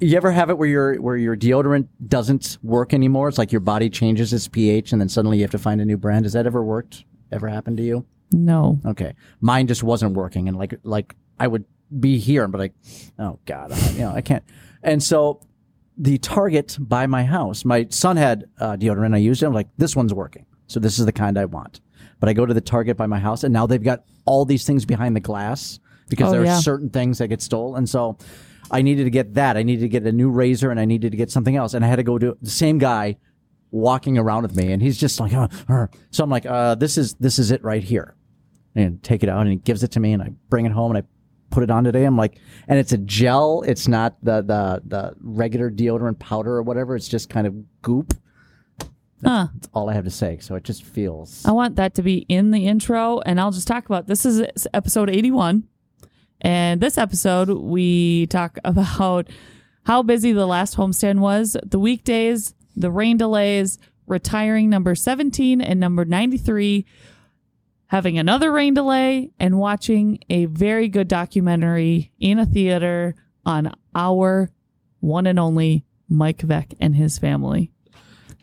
You ever have it where your where your deodorant doesn't work anymore? It's like your body changes its pH, and then suddenly you have to find a new brand. Has that ever worked? Ever happened to you? No. Okay, mine just wasn't working, and like like I would be here, and but like, oh god, I, you know I can't. And so the Target by my house, my son had uh, deodorant. I used it. I'm like, this one's working, so this is the kind I want. But I go to the Target by my house, and now they've got all these things behind the glass because Oh, there are yeah. certain things that get stolen. And so I needed to get that. I needed to get a new razor, and I needed to get something else. And I had to go to the same guy walking around with me, and he's just like, uh, uh. so I'm like, uh, this is this is it right here, and take it out, and he gives it to me, and I bring it home, and I put it on today. I'm like, and it's a gel. It's not the the the regular deodorant powder or whatever. It's just kind of goop. Huh. That's all I have to say. So it just feels. I want that to be in the intro, and I'll just talk about this is episode 81. And this episode, we talk about how busy the last homestand was, the weekdays, the rain delays, retiring number 17 and number 93, having another rain delay, and watching a very good documentary in a theater on our one and only Mike Veeck and his family.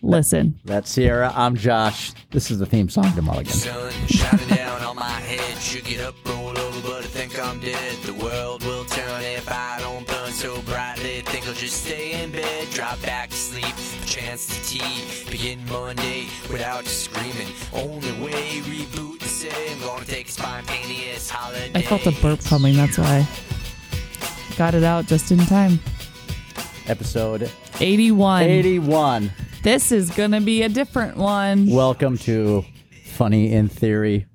Listen. That's Sierra. I'm Josh. This is the theme song to Mulligan. Sun shining down on my head. Should get up, roll over, but I think I'm dead. The world will turn if I don't burn so brightly. Think I'll just stay in bed, drop back to sleep. Chance to tea, begin Monday without screaming. Only way reboot to say I'm gonna take a spontaneous holiday. I felt a burp coming, that's why. Got it out just in time. Episode 81. 81. This is going to be a different one. Welcome to Funny in Theory.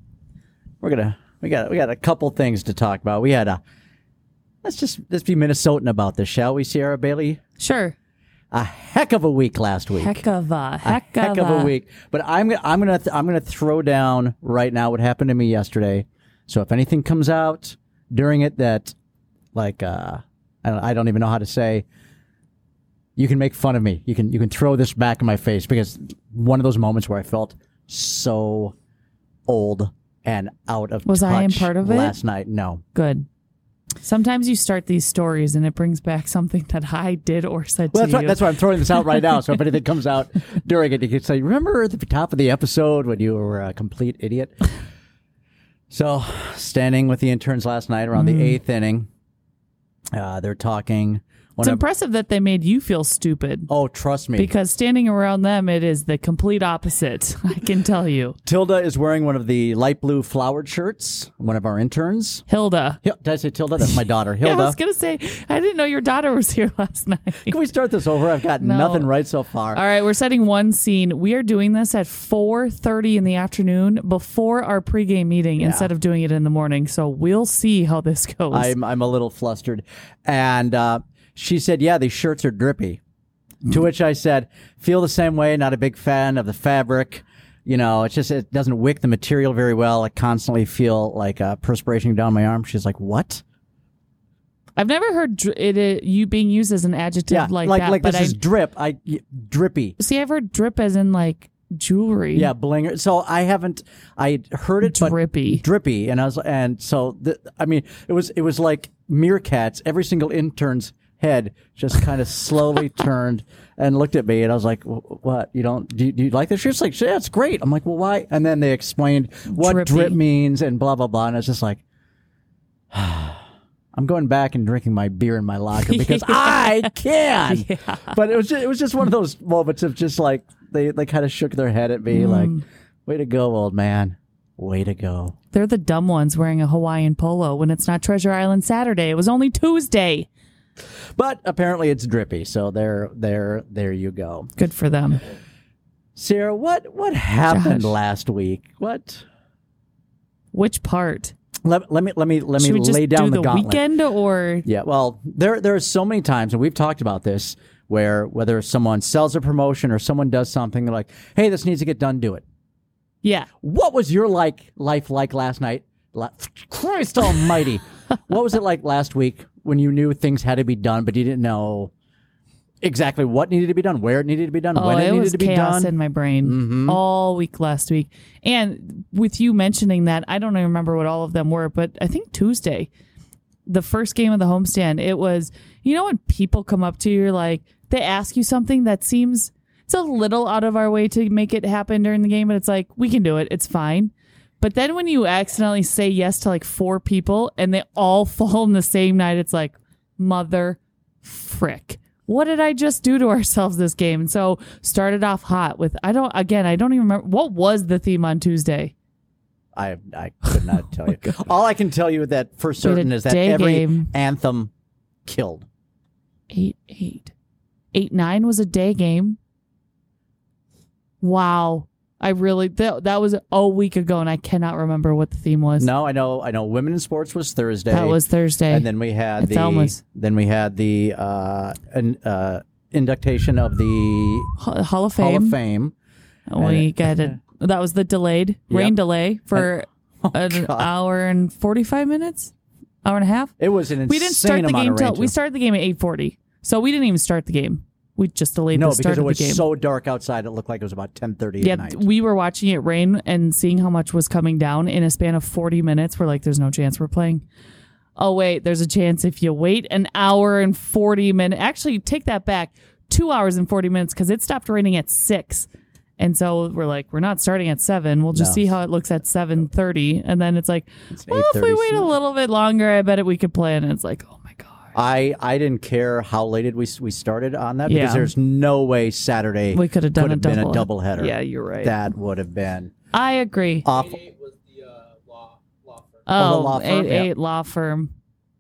We're gonna we got we got a couple things to talk about. We had a let's just let's be Minnesotan about this, shall we, Sierra Bailey? Sure. A heck of a week last week. Heck of a, heck, heck of a week. But I'm gonna I'm gonna th- I'm gonna throw down right now what happened to me yesterday. So if anything comes out during it that like uh I don't, I don't even know how to say you can make fun of me. You can you can throw this back in my face because one of those moments where I felt so old and out of Was I in part of it? last night. No. Good. Sometimes you start these stories and it brings back something that I did or said Well, to that's why, that's why I'm throwing this out right now. So if anything comes out during it, you can say, "Remember at the top of the episode when you were a complete idiot?" So, standing with the interns last night around Mm. the eighth inning, uh, they're talking. One it's of, impressive that they made you feel stupid. oh, trust me, Because standing around them, it is the complete opposite. I can tell you. Tilda is wearing one of the light blue flowered shirts. One of our interns. Hilda. Hil- Did I say Tilda? That's my daughter, Yeah, I was going to say, I didn't know your daughter was here last night. Can we start this over? I've got No. nothing right so far. All right, we're setting one scene. We are doing this at 4:30 in the afternoon before our pregame meeting instead of doing it in the morning. So we'll see how this goes. I'm I'm a little flustered. And uh, she said, "Yeah, these shirts are drippy." To which I said, "Feel the same way. Not a big fan of the fabric. You know, it's just it doesn't wick the material very well. I constantly feel like uh, perspiration down my arm." She's like, "What?" I've never heard dri- it, it you being used as an adjective Yeah, like, like that. like but this I is drip. I y- drippy. see. I've heard drip as in like jewelry. Yeah, blinger. So I haven't. I heard it, but drippy. drippy, and I was, and so the, I mean, it was it was like meerkats. Every single intern's head just kind of slowly turned and looked at me, and I was like, "What? You don't? Do you, do you like this?" She was like, "Yeah, it's great." I'm like, "Well, why?" And then they explained what Drippy. drip means and blah blah blah, and I was just like. I'm going back and drinking my beer in my locker because I can. But it was just, it was just one of those moments of just like they they kind of shook their head at me mm. like, "Way to go, old man! Way to go!" They're the dumb ones wearing a Hawaiian polo when it's not Treasure Island Saturday. It was only Tuesday. But apparently it's drippy, so there there there you go. Good for them. Sarah, what what happened Josh. last week? What? Which part? Let, let me let me let me Should just lay down do the, the, weekend or Yeah, well, there there are so many times, and we've talked about this, where whether someone sells a promotion or someone does something, they're like, "Hey, this needs to get done. Do it." yeah? What was your like life like last night? La- Christ Almighty! what was it like last week when you knew things had to be done, but you didn't know exactly what needed to be done, where it needed to be done, Oh, when it, it, needed to be done? Mm-hmm. in my brain all week last week. And with you mentioning that, I don't even remember what all of them were, but I think Tuesday the first game of the homestand. It was, you know, when people come up to you, you're like, they ask you something that seems it's a little out of our way to make it happen during the game, but it's like, we can do it. It's fine. But then when you accidentally say yes to like four people and they all fall in the same night, it's like, mother frick. What did I just do to ourselves this game? And so started off hot with I don't again, I don't even remember what was the theme on Tuesday. I I could not tell oh you. All I can tell you that for certain is that every game. anthem killed. Eight eight. Eight nine was a day game. Wow. I really that, that was a week ago and I cannot remember what the theme was. No, I know I know women in sports was Thursday. That was Thursday. and then we had the Thelma's. then we had the uh, in, uh induction of the Hall Hall of Hall Fame. of Fame. We got it. That was the delayed rain Yep. delay for an God. hour and forty five minutes, hour and a half. It was an insane We didn't start the game till we started the game at eight forty, so we didn't even start the game. We just delayed No, the start because it of was the game. so dark outside. It looked like it was about ten thirty yeah, at night. we were watching it rain and seeing how much was coming down in a span of forty minutes. We're like, "There's no chance we're playing." Oh wait, there's a chance if you wait an hour and forty minutes. Actually, take that back, two hours and forty minutes because it stopped raining at six. And so we're like, we're not starting at seven. We'll just No. see how it looks at seven thirty, and then it's like, well, if we wait a little bit longer, I bet it we could play. And it's like, oh I I didn't care how late it we we started on that Yeah. because there's no way Saturday we could have done could a have been a double. double header. Yeah, you're right. That would have been I agree. awful. Eight was the uh, law law firm. Oh, the Oh, law firm, eight, yeah. eight law firm.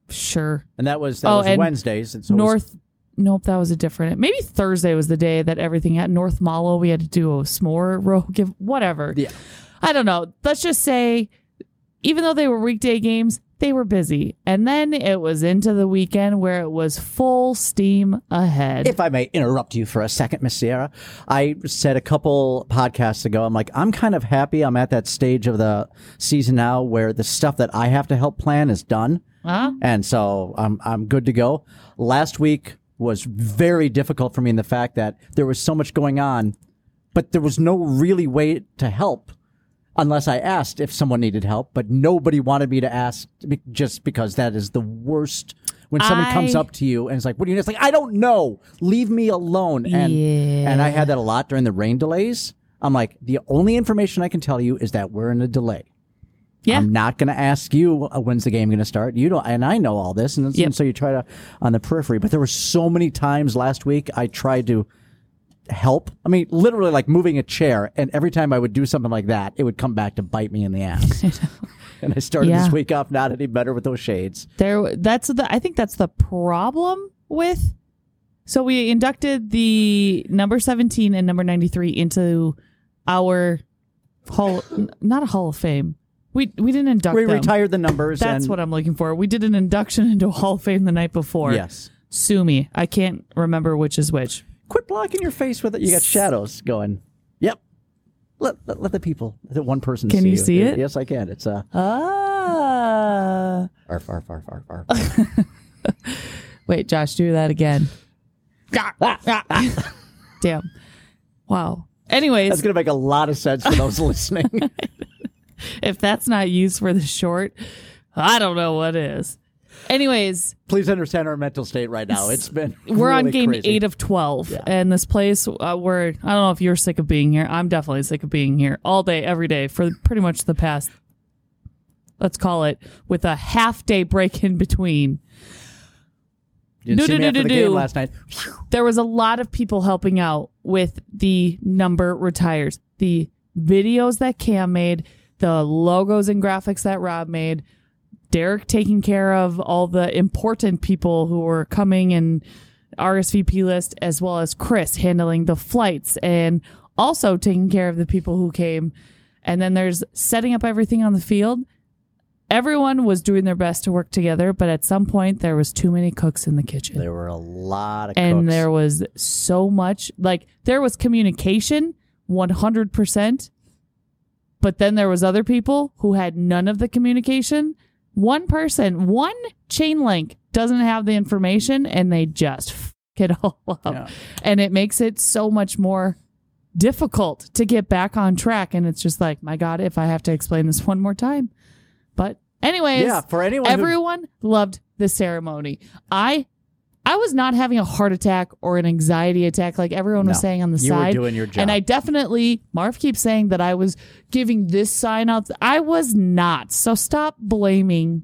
Sure. And that was that Oh, was and Wednesdays. And so it was- North. Nope, that was a different. Maybe Thursday was the day that everything at North Mallow. We had to do a s'more row give whatever. Yeah. I don't know. Let's just say, even though they were weekday games, they were busy, and then it was into the weekend where it was full steam ahead. If I may interrupt you for a second, Miss Sierra, I said a couple podcasts ago, I'm like, I'm kind of happy I'm at that stage of the season now where the stuff that I have to help plan is done. huh? And so I'm I'm good to go. Last week was very difficult for me in the fact that there was so much going on, but there was no really way to help unless I asked if someone needed help, but nobody wanted me to ask just because that is the worst when someone comes up to you and it's like, "What do you?" It's like, "I don't know. Leave me alone." And and I had that a lot during the rain delays. I'm like, the only information I can tell you is that we're in a delay. Yeah. I'm not going to ask you uh, when's the game going to start. You don't, and I know all this, and, Yep. and so you try to on the periphery. But there were so many times last week I tried to help. I mean, literally like moving a chair, and every time I would do something like that, it would come back to bite me in the ass. and I started Yeah. this week off not any better with those shades. there that's the I think that's the problem with so we inducted the number 17 and number 93 into our hall not a hall of fame we we didn't induct We them. retired the numbers. that's what i'm looking for we did an induction into a hall of fame the night before Yes. sue me i can't remember which is which Quit blocking your face with it. You got shadows going. Yep. Let, let, let the people, let one person Can see you see it? Yes, I can. It's uh, ah arf, arf, arf, arf, arf. wait josh do that again damn wow anyways That's going to make a lot of sense for those listening. if that's not used for the short, I don't know what is. Anyways, Please understand our mental state right now. It's been we're on game crazy. eight of 12. And this place, uh, we're, I don't know if you're sick of being here. I'm definitely sick of being here all day, every day for pretty much the past, let's call it, with a half day break in between. You didn't see me after the game last night. There was a lot of people helping out with the number retires, the videos that Cam made, the logos and graphics that Rob made, Derek taking care of all the important people who were coming and RSVP list, as well as Chris handling the flights and also taking care of the people who came. And then there's setting up everything on the field. Everyone was doing their best to work together, but at some point there was too many cooks in the kitchen There were a lot of and cooks. there was so much like there was communication 100% but then there was other people who had none of the communication one person one chain link doesn't have the information and they just f- it all up Yeah. and it makes it so much more difficult to get back on track and it's just like my god if i have to explain this one more time but anyways Yeah, for anyone who- everyone loved the ceremony. I I was not having a heart attack or an anxiety attack like everyone was No. saying on the You were side. doing your job. And I definitely Marv keeps saying that I was giving this sign out. I was not. So stop blaming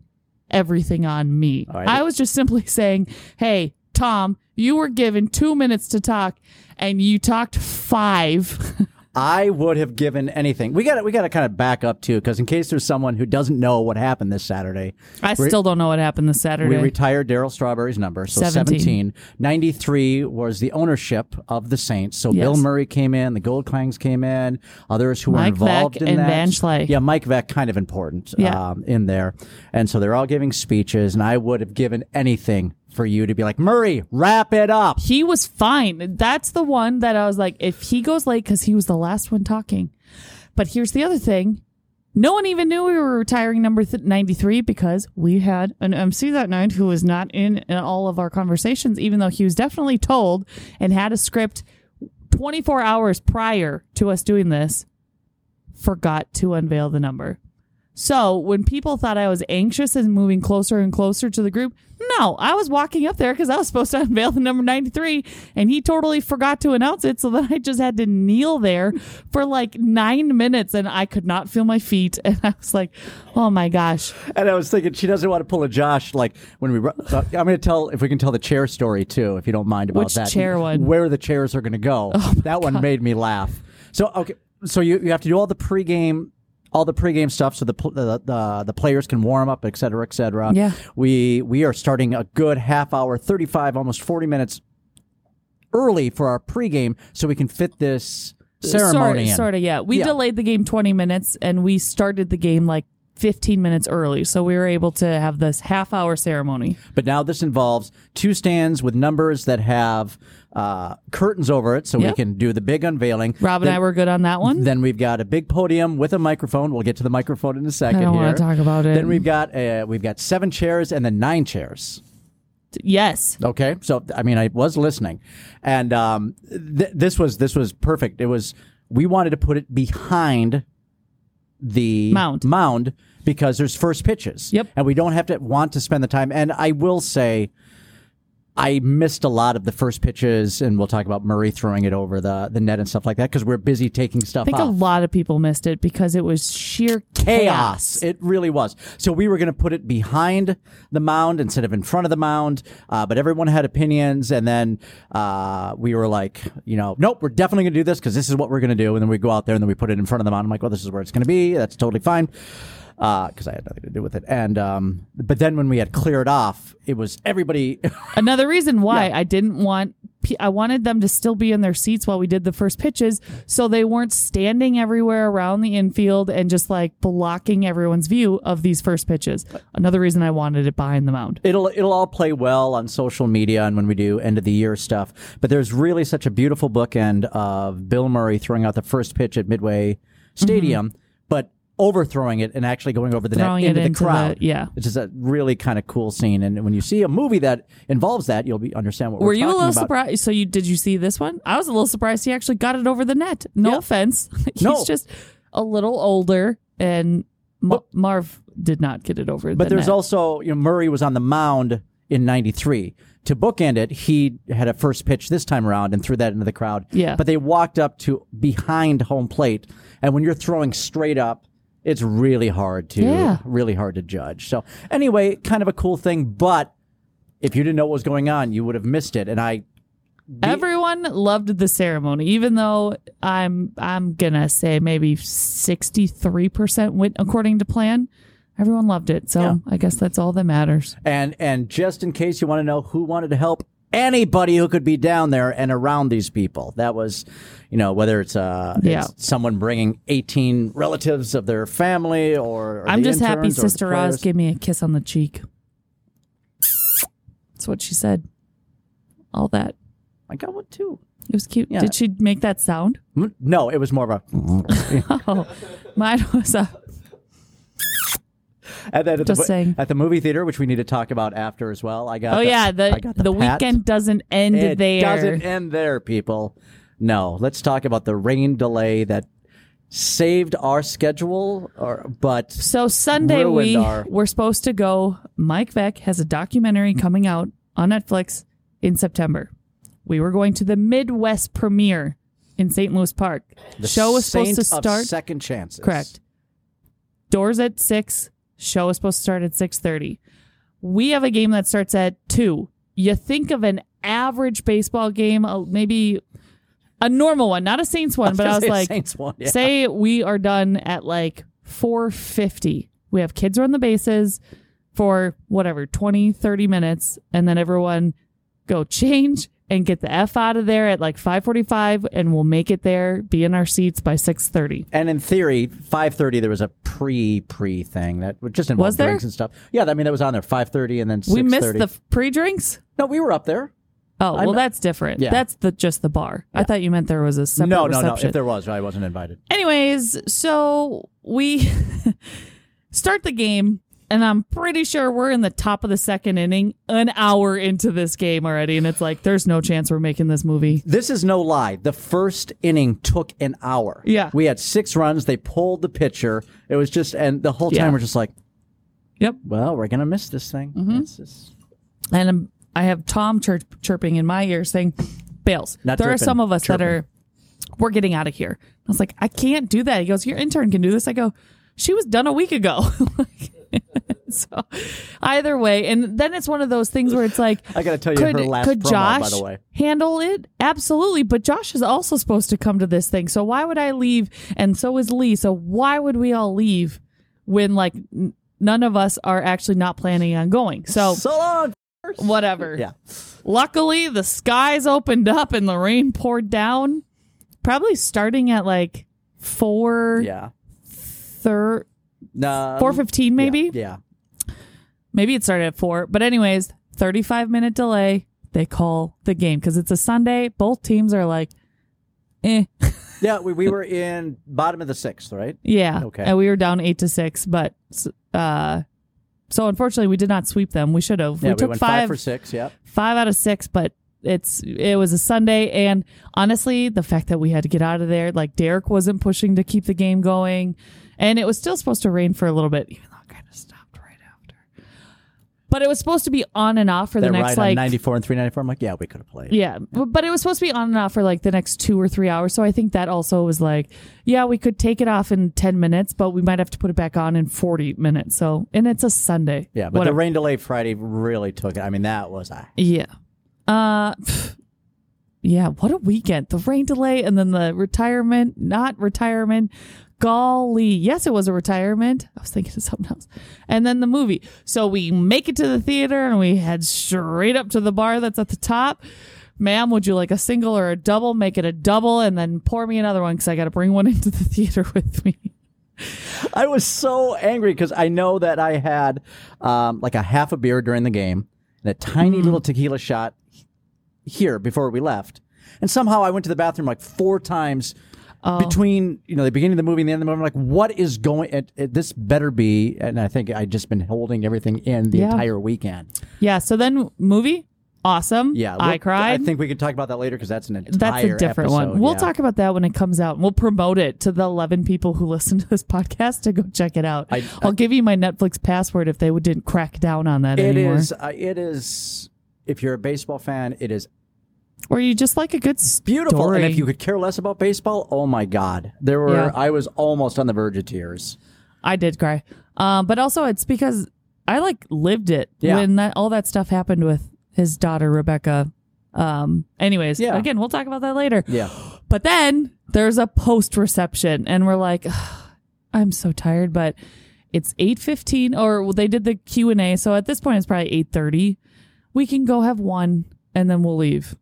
everything on me. All right. I was just simply saying, "Hey, Tom, you were given 2 minutes to talk and you talked 5." I would have given anything. We got to we got to kind of back up too, because in case there's someone who doesn't know what happened this Saturday, I we- still don't know what happened this Saturday. We retired Darryl Strawberry's number, so 17. 17. 93 was the ownership of the Saints. So Yes. Bill Murray came in, the Goldklangs came in, others who Mike were involved Veeck in and that. Van Schley. Yeah, Mike Veeck, kind of important Yeah. um, in there. And so they're all giving speeches, and I would have given anything for you to be like, Murray, wrap it up. he was fine. That's the one that I was like, if he goes late because he was the last one talking. But here's the other thing. No one even knew we were retiring number th- 93 because we had an MC that night who was not in, in all of our conversations, even though he was definitely told and had a script 24 hours prior to us doing this, forgot to unveil the number. So when people thought I was anxious and moving closer and closer to the group, no, I was walking up there because I was supposed to unveil the number 93 and he totally forgot to announce it. So then I just had to kneel there for like nine minutes and I could not feel my feet. And I was like, oh my gosh. And I was thinking she doesn't want to pull a Josh like when we. Uh, I'm going to tell if we can tell the chair story too, if you don't mind about Which that. chair one? Oh Where the chairs are going to go. that one made me laugh. So okay, so you you have to do all the pregame. All the pregame stuff, so the the, the the players can warm up, et cetera, et cetera. Yeah. we we are starting a good half hour, thirty five, almost forty minutes early for our pregame, so we can fit this uh, ceremony in. Sort of, yeah. We Yeah. delayed the game 20 minutes and we started the game like 15 minutes early. So we were able to have this half hour ceremony. But now this involves two stands with numbers that have uh, curtains over it, so Yep. we can do the big unveiling. Rob and then, I were good on that one. Then we've got a big podium with a microphone. We'll get to the microphone in a second I don't want to talk about it. Then we've got uh, we've got seven chairs and then nine chairs. yes. Okay, so I mean, I was listening, and um, th- this was this was perfect. It was we wanted to put it behind the Mound. mound because there's first pitches. Yep. and we don't have to want to spend the time. And I will say. I missed a lot of the first pitches, and we'll talk about Murray throwing it over the, the net and stuff like that because we're busy taking stuff. I think a lot of people missed it because it was sheer chaos. chaos. It really was. So we were going to put it behind the mound instead of in front of the mound, uh, but everyone had opinions, and then uh, we were like, you know, nope, we're definitely going to do this because this is what we're going to do, and then we go out there and then we put it in front of the mound. I'm like, well, this is where it's going to be. That's totally fine. Because I had nothing to do with it, and um, but then when we had cleared off, it was everybody. Another reason why I didn't want I wanted them to still be in their seats while we did the first pitches so they weren't standing everywhere around the infield and just like blocking everyone's view of these first pitches. Another reason I wanted it behind the mound. it'll it'll all play well on social media and when we do end of the year stuff. But there's really such a beautiful bookend of Bill Murray throwing out the first pitch at Midway Stadium, but overthrowing it and actually going over the. Throwing net it into the into the- crowd. yeah. Which is a really kind of cool scene. And when you see a movie that involves that, you'll be understand what Were we're talking about. Were you a talking little about. surprised? So you did you see this one? I was a little surprised he actually got it over the net. No Yeah. offense, he's No. just a little older, and Ma- Marv did not get it over. But the there's net. also, you know, Murray was on the mound in 93. To bookend it, he had a first pitch this time around and threw that into the crowd. Yeah. But they walked up to behind home plate. And when you're throwing straight up, it's really hard to Yeah. really hard to judge. So anyway, kind of a cool thing, but if you didn't know what was going on, you would have missed it. And I Everyone loved the ceremony, even though I'm I'm gonna say maybe sixty three percent went according to plan. Everyone loved it, so Yeah. I guess that's all that matters. And and just in case you want to know who wanted to help anybody who could be down there and around these people, that was, you know, whether it's uh, Yeah. it's someone bringing eighteen relatives of their family or, or I'm the just happy interns or the Sister Roz gave me a kiss on the cheek. That's what she said. All that. I got one too. It was cute. Yeah. Did she make that sound? No, it was more of a. Oh, mine was a. and then at Just the, saying. at the movie theater, which we need to talk about after as well. I got. Oh the, yeah, the the, the, weekend doesn't end It there. doesn't end there, people. No, let's talk about the rain delay that saved our schedule, or but So Sunday we our- we're supposed to go. Mike Veeck has a documentary mm. coming out on Netflix in September. We were going to the Midwest premiere in St. Louis Park. the show was supposed to saint start second chances. correct. Doors at six. Show is supposed to start at six thirty. We have a game that starts at two. You think of an average baseball game, maybe a normal one, not a Saints one, but I was like, Saints one. Yeah. say we are done at like 450 we have kids run the bases for whatever 20 30 minutes and then everyone go change and get the f out of there at like 545 and we'll make it there be in our seats by 630 And in theory, five thirty there was a pre pre thing that would just there? drinks and stuff. Yeah, I mean that was on there five thirty and then we missed the pre-drinks No, we were up there. oh well I'm- that's different Yeah. that's the just the bar i thought you meant there was a separate No, no, no. If there was, I wasn't invited. Anyways, so we start the game, and I'm pretty sure we're in the top of the second inning, an hour into this game already, and it's like there's no chance we're making this movie. This is no lie. The first inning took an hour. Yeah. We had six runs. They pulled the pitcher. It was just, and the whole time Yeah. we're just like, Yep. well, we're going to miss this thing. Mm-hmm. It's just- And um, I have Tom chirp, chirping in my ear saying, "Bales." Not there are some of us that are. We're getting out of here. I was like, I can't do that. He goes, Your intern can do this. I go, She was done a week ago. so, either way, and then it's one of those things where it's like, I got to tell you could, her last could promo, Josh by the way. handle it? Absolutely. But Josh is also supposed to come to this thing. So why would I leave? And so is Lee. So why would we all leave when like n- none of us are actually not planning on going? So So long. whatever. Yeah. Luckily, the skies opened up and the rain poured down. Probably starting at like four Yeah. thir- No. four fifteen, maybe. Yeah. Maybe it started at four. But anyways, thirty five minute delay. They call the game because it's a Sunday. Both teams are like, eh, Yeah. We, we were in bottom of the sixth, right? yeah. Okay. And we were down eight to six, but uh, so unfortunately we did not sweep them. We should have. Yeah. we We, took five five for six. Yeah. five out of six, but it's it was a Sunday, and honestly, the fact that we had to get out of there, like Derek wasn't pushing to keep the game going, and it was still supposed to rain for a little bit, even though it kind of stopped right after. But it was supposed to be on and off for the That next ride on like 94 and 394. I'm like, yeah, we could have played. yeah, but but it was supposed to be on and off for like the next two or three hours. So I think that also was like, yeah, we could take it off in ten minutes, but we might have to put it back on in forty minutes. So and it's a Sunday. Yeah. But Whatever. the rain delay Friday really took it. I mean, that was a. Yeah. Uh pff, yeah, what a weekend. The rain delay and then the retirement, not retirement. Golly. Yes, it was a retirement. I was thinking of something else. And then the movie. So we make it to the theater and we head straight up to the bar that's at the top. Ma'am, would you like a single or a double? Make it a double and then pour me another one because I got to bring one into the theater with me. I was so angry because I know that I had um, like a half a beer during the game and a tiny little tequila shot here before we left. And somehow I went to the bathroom like four times between you know the beginning of the movie and the end of the movie. I'm like, what is going? It, it, this better be. And I think I just been holding everything in the Yeah. entire weekend. Yeah. So then movie, awesome. Yeah, I cried. I think we can talk about that later because that's an entire. That's a different episode, one. We'll yeah. talk about that when it comes out. We'll promote it to the 11 people who listen to this podcast to go check it out. I- will give you my Netflix password if they didn't crack down on that It anymore. is. Uh, it is. If you're a baseball fan, it is Or you just like a good beautiful. story. And if you could care less about baseball, oh my god, there were. Yeah. I was almost on the verge of tears. I did cry. Um, but also it's because I like lived it Yeah. when that all that stuff happened with his daughter Rebecca. Um, anyways, Yeah. again, we'll talk about that later. Yeah. But then there's a post reception, and we're like, I'm so tired, but it's eight fifteen, or well, they did the Q and A, so at this point it's probably eight thirty. We can go have one, and then we'll leave.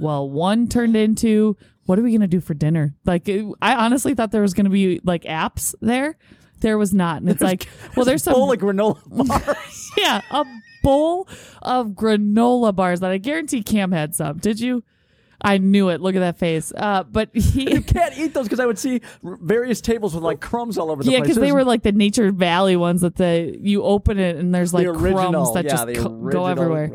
Well, one turned into what are we gonna do for dinner? Like, it- I honestly thought there was gonna be like apps there. There was not, and it's like, well, there's some bowl of granola bars. yeah, a bowl of granola bars that I guarantee Cam had some. Did you? I knew it. Look at that face. Uh, but he, you can't eat those because I would see r- various tables with like crumbs all over the yeah, place. Yeah, because they were like the Nature Valley ones that the you open it and there's like the original, crumbs that yeah, just co- go everywhere.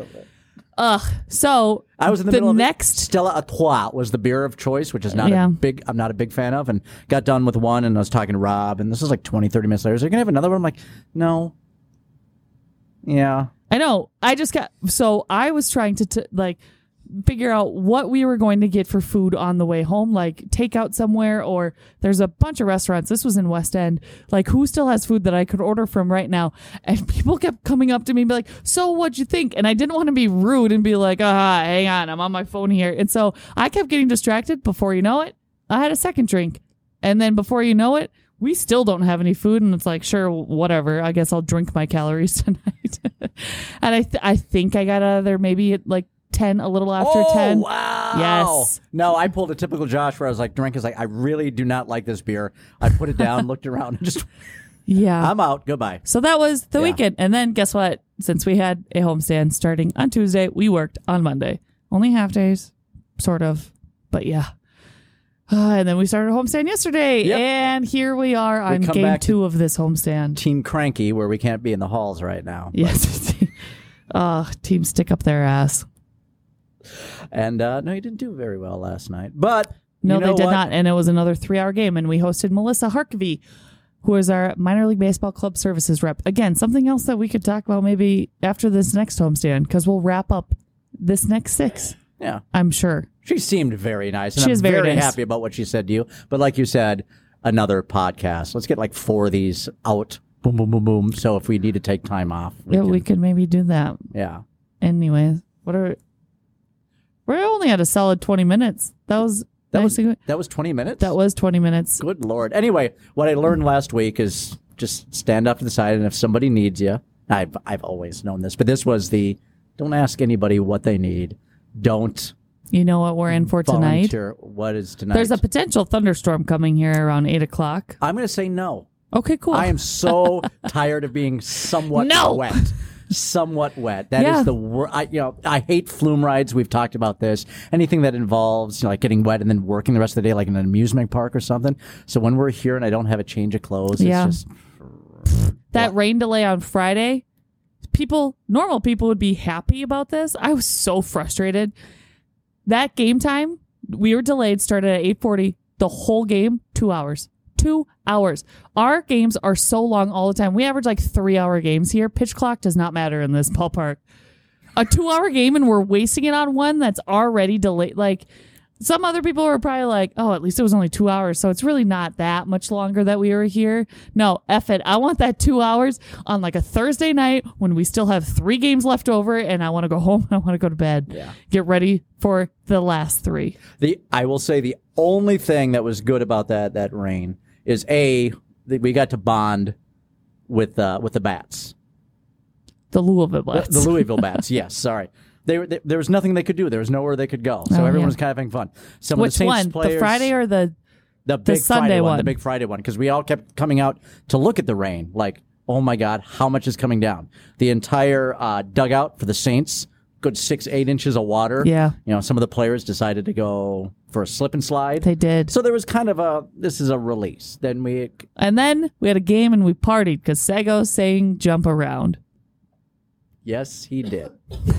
Ugh. So I was in the, the middle of next Stella Artois was the beer of choice, which is not Yeah. a big. I'm not a big fan of, and got done with one, and I was talking to Rob, and this is like 20, 30 minutes later. So you're gonna have another one? I'm like, no. Yeah. I know. I just got so I was trying to t- like figure out what we were going to get for food on the way home, like take out somewhere or there's a bunch of restaurants. This was in West End. Like who still has food that I could order from right now? And people kept coming up to me and be like, "So what'd you think?" And I didn't want to be rude and be like, "Ah, hang on, I'm on my phone here." And so I kept getting distracted. Before you know it, I had a second drink, and then before you know it. We still don't have any food, and it's like, sure, whatever. I guess I'll drink my calories tonight. and I, th- I think I got out of there maybe at like ten, a little after ten. Wow. Yes. No, I pulled a typical Josh where I was like, drink is like, I really do not like this beer. I put it down, looked around, and just, Yeah. I'm out. Goodbye. so that was the Yeah. weekend, and then guess what? Since we had a homestand starting on Tuesday, we worked on Monday. Only half days, sort of, but yeah. Uh, and then we started a homestand yesterday, Yep. and here we are on come game two of this homestand. Team Cranky, where we can't be in the halls right now. Yes. uh, team stick up their ass. And uh, no, you didn't do very well last night. But No, you know they did what? not. And it was another three hour game. And we hosted Melissa Harkavy, who is our minor league baseball club services rep. Again, something else that we could talk about maybe after this next homestand, because we'll wrap up this next six, Yeah. I'm sure. She seemed very nice. And She I'm is very nice. happy about what she said to you. But like you said, another podcast. Let's get like four of these out. Boom, boom, boom, boom. So if we need to take time off, we yeah, can- we could maybe do that. yeah. Anyways, what are. We only had a solid 20 minutes. That was. That was that was 20 minutes. that was 20 minutes. Good lord. Anyway, what I learned last week is just stand up to the side, and if somebody needs you, I've I've always known this, but this was the don't ask anybody what they need. Don't You know what we're in for tonight? What is tonight? There's a potential thunderstorm coming here around 8 o'clock. I'm going to say no. Okay, cool. I am so tired of being somewhat No! wet. Somewhat wet. That is Yeah. the wor I you know I hate flume rides. We've talked about this. Anything that involves you know like getting wet and then working the rest of the day like in an amusement park or something. So when we're here and I don't have a change of clothes, Yeah. it's just that rain delay on Friday, people, normal people would be happy about this. I was so frustrated. That game time, we were delayed, started at 8:40. The whole game, 2 hours. 2 hours. Our games are so long all the time. We average like 3-hour games here. Pitch clock does not matter in this ballpark. A 2-hour game and we're wasting it on one that's already delayed like some other people were probably like, oh, at least it was only two hours. So it's really not that much longer that we were here. No, F it. I want that two hours on like a Thursday night when we still have three games left over and I want to go home. I want to go to bed. Yeah. Get ready for the last three. The I will say the only thing that was good about that that rain is a that we got to bond with uh, with the bats, The Louisville the, the Louisville bats. Yes, sorry. They, were- they, there was nothing they could do. There was nowhere they could go. So Oh, everyone yeah. was kind of having fun. Some of Which the Saints one? players, the Friday or the the big Sunday Friday one? the big Friday one, because we all kept coming out to look at the rain. Like, oh my God, how much is coming down? The entire uh, dugout for the Saints, good six, eight inches of water. Yeah. You know, some of the players decided to go for a slip and slide. they did. So there was kind of a this is a release. Then we and then we had a game and we partied because Sago sang jump around. yes he did.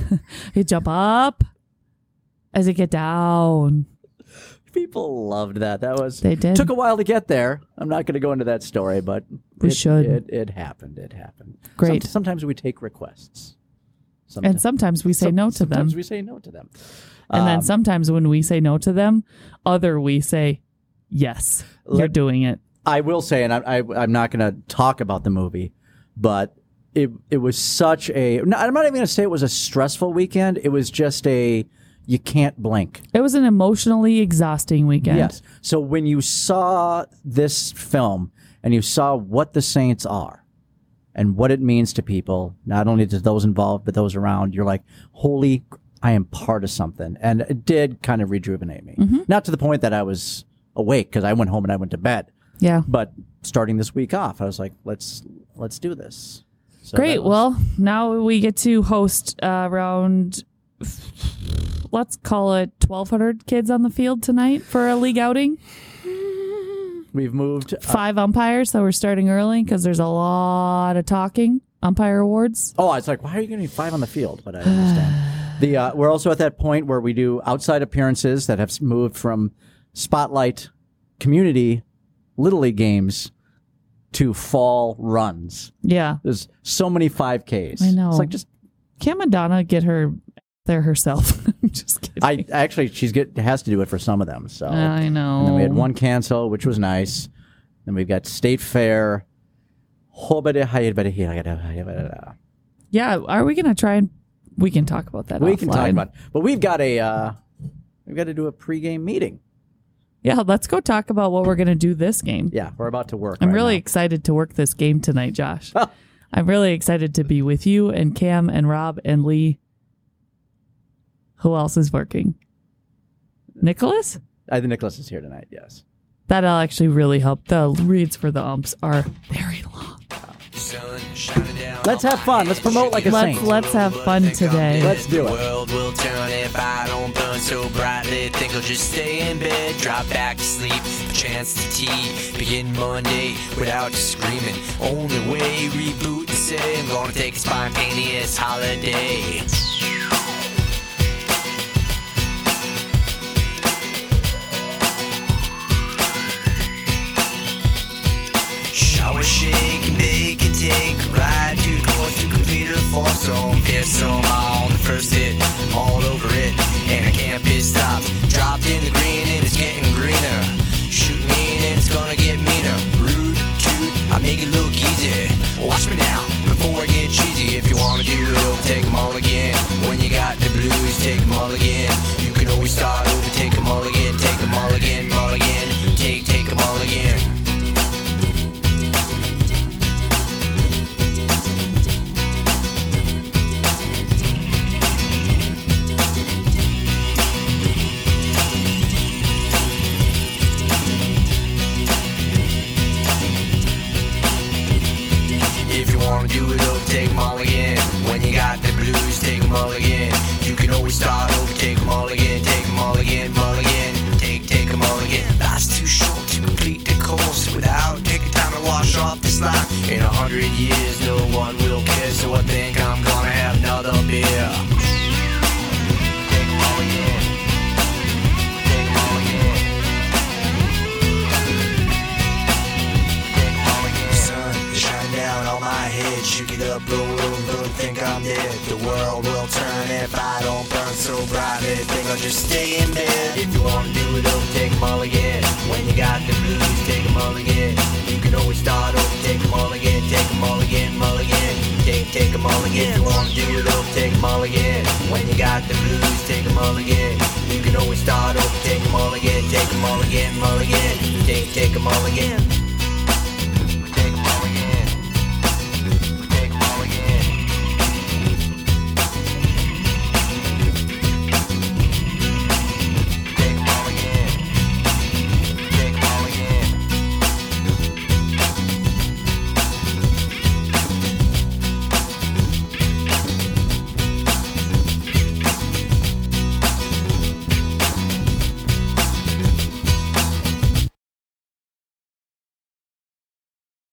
he jump up as you get down. People loved that. That was They did. took a while to get there. I'm not going to go into that story, but We it, should. It, it happened. It happened. Great. Some- sometimes we take requests. And Sometimes, sometimes we say no to them. Sometimes we say no to them. And then Um, sometimes when we say no to them, other we say yes. You're doing it. I will say, and I, I, I'm not going to talk about the movie, but it it was such a. No, I'm not even going to say it was a stressful weekend. It was just a you can't blink. It was an emotionally exhausting weekend. Yes. So when you saw this film and you saw what the Saints are and what it means to people, not only to those involved but those around, you're like, holy, I am part of something, and it did kind of rejuvenate me. Mm-hmm. Not to the point that I was awake because I went home and I went to bed. Yeah. But starting this week off, I was like, let's let's do this. So Great. was- Well, now we get to host uh, around, let's call it 1,200 kids on the field tonight for a league outing. We've moved. uh, Five umpires, so we're starting early because there's a lot of talking. Umpire awards. oh, it's like, why are you going to be five on the field? But I understand. The uh, we're also at that point where we do outside appearances that have moved from spotlight community little league games to fall runs. Yeah. There's so many 5Ks. I know. It's like just Can Madonna get her there herself? I'm just kidding. I actually she's get has to do it for some of them. So I know. And then we had one cancel, which was nice. Then we've got State Fair. Yeah. Are we going to try and we can talk about that? We can talk about, it. but we've got a uh, we've got to do a pregame meeting. Yeah. Let's go talk about what we're going to do this game. Yeah, we're about to work. I'm right really now. excited to work this game tonight, Josh. I'm really excited to be with you and Cam and Rob and Lee. Who else is working? Nicholas? I think Nicholas is here tonight. Yes. That'll actually really help. The reads for the umps are very long. Sun shining down Let's have fun. Let's promote like a Let's saint. let's have fun today. Let's do it. world will turn if I don't burn so brightly. Think I'll just stay in bed, drop back to sleep. Chance to tea, begin Monday without screaming. Only way, reboot and say I'm gonna take a spontaneous holiday. Four song. Fifth song on the first hit, all over it, and I can't be stopped. Dropped in the green and it's getting greener. Shoot mean and it's gonna get meaner. Rude, cute, I make it look easy. Watch me now before I get cheesy. If you wanna do it take 'em all again. When you got the blues, take 'em all again. You can always start over, brightly. Think I'll just stay in bed. If you wanna do it over, take all again. When you got the blues, take all again. You can always start over, take 'em all again, take again, all again. Take, take all again. If you wanna do it over, take all again. When you got the blues, take all again. You can always start over, take 'em all again, take again, all again. Take, take 'em all again.